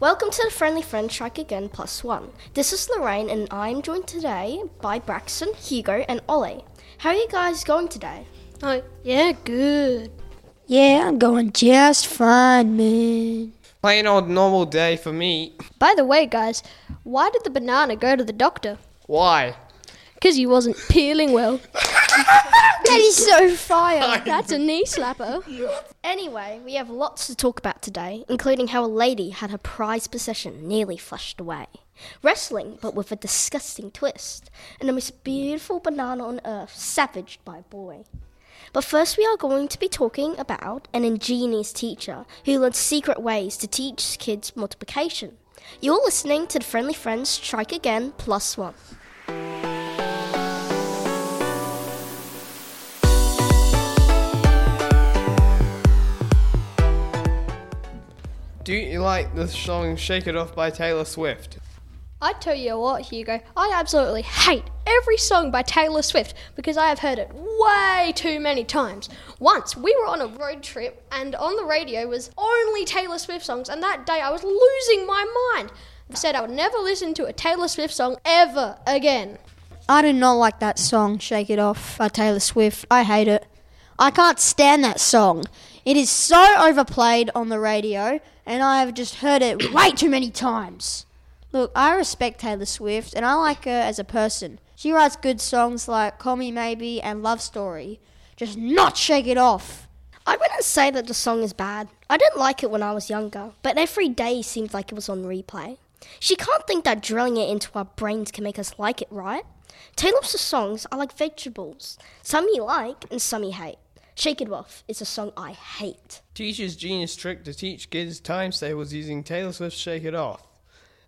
Welcome to the Friendly Friend Strike Again Plus One. This is Loraine, and I am joined today by Braxton, Hugo, and Ollie. How are you guys going today? Oh, yeah, good. Yeah, I'm going just fine, man. Plain old normal day for me. By the way, guys, why did the banana go to the doctor? Why? Because he wasn't peeling well. That is so fire. That's a knee slapper. Anyway, we have lots to talk about today, including how a lady had her prized possession nearly flushed away. Wrestling, but with a disgusting twist, and the most beautiful banana on earth savaged by a boy. But first, we are going to be talking about an ingenious teacher who learned secret ways to teach kids multiplication. You're listening to the Friendly Friends Strike Again Plus One. Do you like the song Shake It Off by Taylor Swift? I tell you what, Hugo, I absolutely hate every song by Taylor Swift because I have heard it way too many times. Once we were on a road trip and on the radio was only Taylor Swift songs, and that day I was losing my mind. I said I would never listen to a Taylor Swift song ever again. I do not like that song, Shake It Off by Taylor Swift. I hate it. I can't stand that song. It is so overplayed on the radio, and I have just heard it way too many times. Look, I respect Taylor Swift, and I like her as a person. She writes good songs like Call Me Maybe and Love Story. Just not Shake It Off. I wouldn't say that the song is bad. I didn't like it when I was younger, but every day seemed like it was on replay. She can't think that drilling it into our brains can make us like it, right? Taylor Swift's songs are like vegetables. Some you like and some you hate. Shake It Off is a song I hate. Teacher's genius trick to teach kids times tables using Taylor Swift's Shake It Off.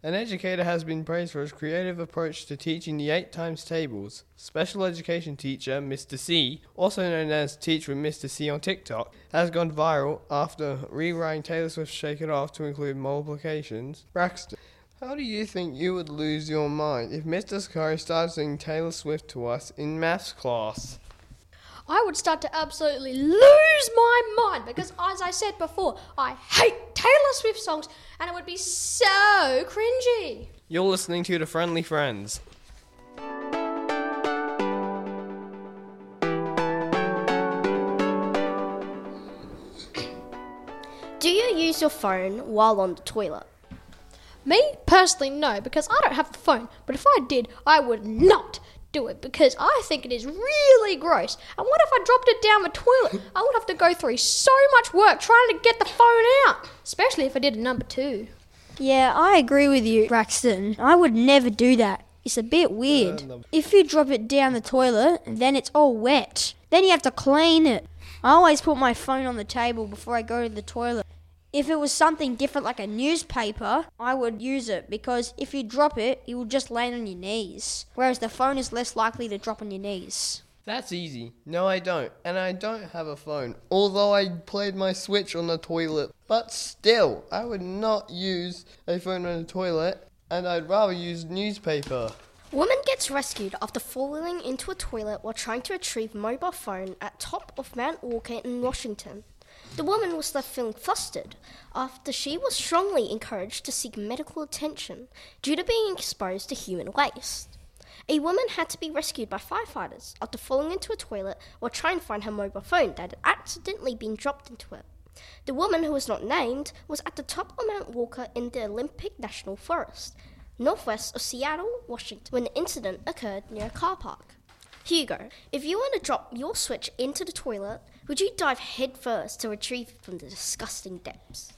An educator has been praised for his creative approach to teaching the eight times tables. Special education teacher Mr. C, also known as Teach with Mr. C on TikTok, has gone viral after rewriting Taylor Swift's Shake It Off to include multiplications. Braxton, how do you think you would lose your mind if Mr. Sakari started singing Taylor Swift to us in maths class? I would start to absolutely lose my mind because, as I said before, I hate Taylor Swift songs and it would be so cringy. You're listening to The Friendly Friends. Do you use your phone while on the toilet? Me, personally, no, because I don't have the phone. But if I did, I would not do it because I think it is really gross. And what if I dropped it down the toilet? I would have to go through so much work trying to get the phone out, especially if I did a number two. Yeah, I agree with you, Braxton. I would never do that. It's a bit weird. If you drop it down the toilet, then it's all wet. Then you have to clean it. I always put my phone on the table before I go to the toilet. If it was something different like a newspaper, I would use it because if you drop it, it will just land on your knees. Whereas the phone is less likely to drop on your knees. That's easy. No, I don't. And I don't have a phone. Although I played my Switch on the toilet. But still, I would not use a phone on the toilet, and I'd rather use newspaper. Woman gets rescued after falling into a toilet while trying to retrieve mobile phone at top of Mount Walker in Washington. The woman was left feeling flustered after she was strongly encouraged to seek medical attention due to being exposed to human waste. A woman had to be rescued by firefighters after falling into a toilet while trying to find her mobile phone that had accidentally been dropped into it. The woman, who was not named, was at the top of Mount Walker in the Olympic National Forest, northwest of Seattle, Washington, when the incident occurred near a car park. Hugo, if you were to drop your switch into the toilet, would you dive headfirst to retrieve it from the disgusting depths?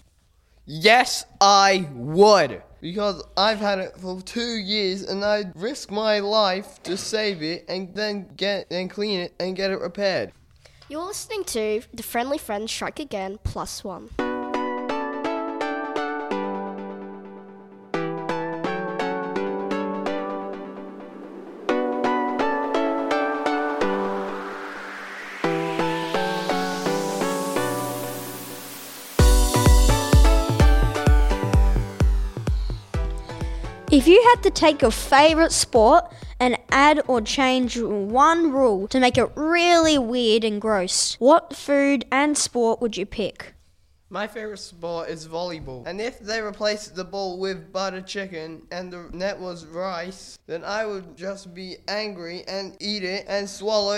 Yes, I would. Because I've had it for two years and I'd risk my life to save it and then get and clean it and get it repaired. You're listening to the Friendly Friends Strike Again Plus One. If you had to take your favorite sport and add or change one rule to make it really weird and gross, what food and sport would you pick? My favorite sport is volleyball. And if they replaced the ball with butter chicken and the net was rice, then I would just be angry and eat it and swallow.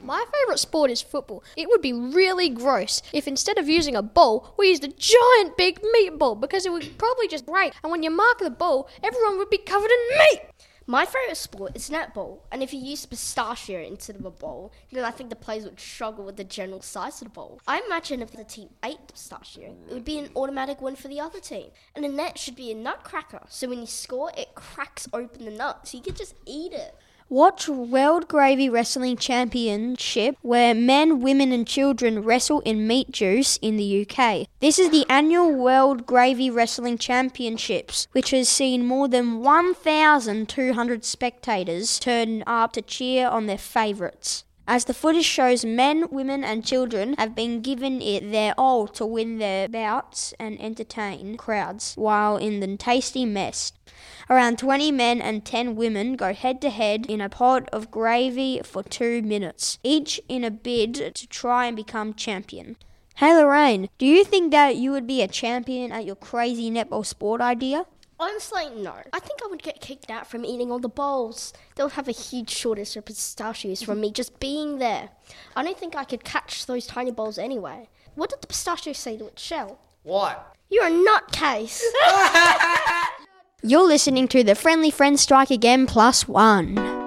My favourite sport is football. It would be really gross if instead of using a ball, we used a giant big meatball because it would probably just break. And when you mark the ball, everyone would be covered in meat. My favourite sport is netball, and if you use pistachio instead of a ball, then I think the players would struggle with the general size of the ball. I imagine if the team ate pistachio, it would be an automatic win for the other team. And a net should be a nutcracker, so when you score, it cracks open the nut, so you could just eat it. Watch World Gravy Wrestling Championship, where men, women, and children wrestle in meat juice in the UK. This is the annual World Gravy Wrestling Championships, which has seen more than 1,200 spectators turn up to cheer on their favourites. As the footage shows, men, women, and children have been given it their all to win their bouts and entertain crowds while in the tasty mess. Around 20 men and 10 women go head to head in a pot of gravy for two minutes, each in a bid to try and become champion. Hey Loraine, do you think that you would be a champion at your crazy netball sport idea? Honestly, no. I think I would get kicked out from eating all the bowls. They'll have a huge shortage of pistachios from me just being there. I don't think I could catch those tiny bowls anyway. What did the pistachio say to its shell? What? You're a nutcase. You're listening to the Friendly Friends Strike Again Plus One.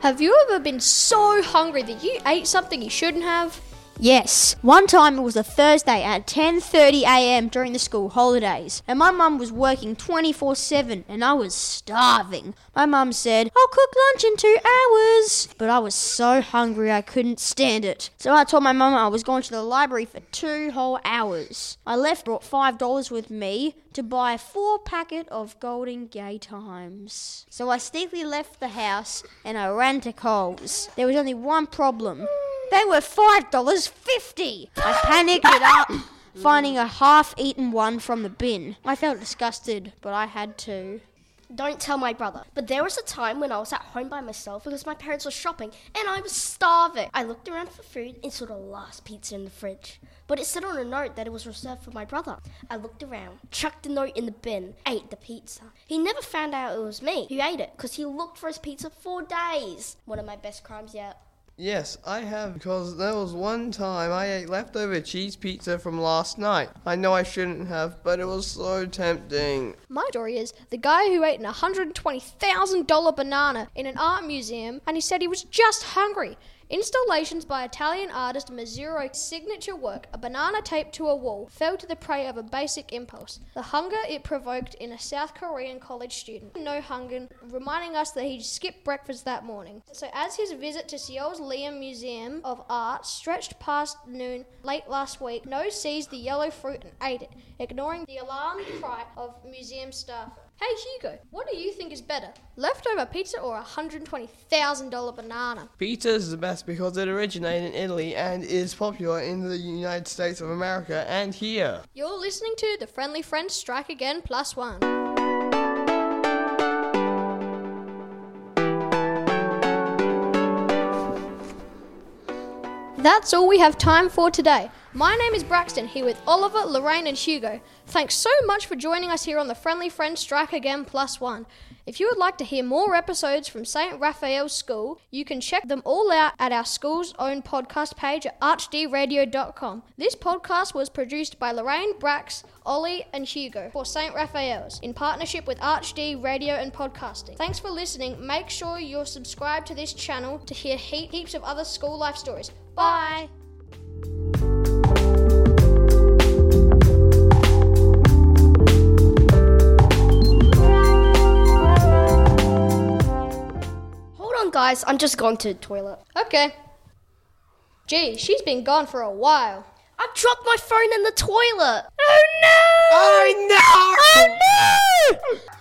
Have you ever been so hungry that you ate something you shouldn't have? Yes, one time it was a Thursday at 10:30 a.m. during the school holidays, and my mum was working 24/7 and I was starving. My mum said, "I'll cook lunch in 2 hours." But I was so hungry I couldn't stand it. So I told my mum I was going to the library for 2 whole hours. I left brought $5 with me to buy a 4 packet of Golden Gaytimes. So I sneakily left the house and I ran to Coles. There was only one problem. They were five dollars fifty. I panicked it up, finding a half-eaten one from the bin. I felt disgusted, but I had to. Don't tell my brother. But there was a time when I was at home by myself because my parents were shopping and I was starving. I looked around for food and saw the last pizza in the fridge. But it said on a note that it was reserved for my brother. I looked around, chucked the note in the bin, ate the pizza. He never found out it was me who ate it because he looked for his pizza for days. One of my best crimes yet. Yes, I have, because there was one time I ate leftover cheese pizza from last night. I know I shouldn't have, but it was so tempting. My story is the guy who ate an $120,000 banana in an art museum and he said he was just hungry. Installations by Italian artist Mazzuro's signature work, a banana taped to a wall, fell to the prey of a basic impulse the hunger it provoked in a South Korean college student. No hunger, reminding us that he skipped breakfast that morning. So, as his visit to Seoul's Leeum Museum of Art stretched past noon late last week, Noh seized the yellow fruit and ate it, ignoring the alarmed cry of museum staff. Hey Hugo, what do you think is better, leftover pizza or a $120,000 banana? Pizza is the best because it originated in Italy and is popular in the United States of America and here. You're listening to the Friendly Friends Strike Again Plus One. That's all we have time for today. My name is Braxton, here with Oliver, Loraine, and Hugo. Thanks so much for joining us here on the Friendly Friends Strike Again Plus One. If you would like to hear more episodes from St. Raphael's School, you can check them all out at our school's own podcast page at archdradio.com. This podcast was produced by Loraine, Brax, Ollie, and Hugo for St. Raphael's in partnership with ArchD Radio and Podcasting. Thanks for listening. Make sure you're subscribed to this channel to hear heaps of other school life stories. Bye. Hold guys. I'm just going to the toilet. Okay. Gee, she's been gone for a while. I dropped my phone in the toilet. Oh no! Oh no! Oh no!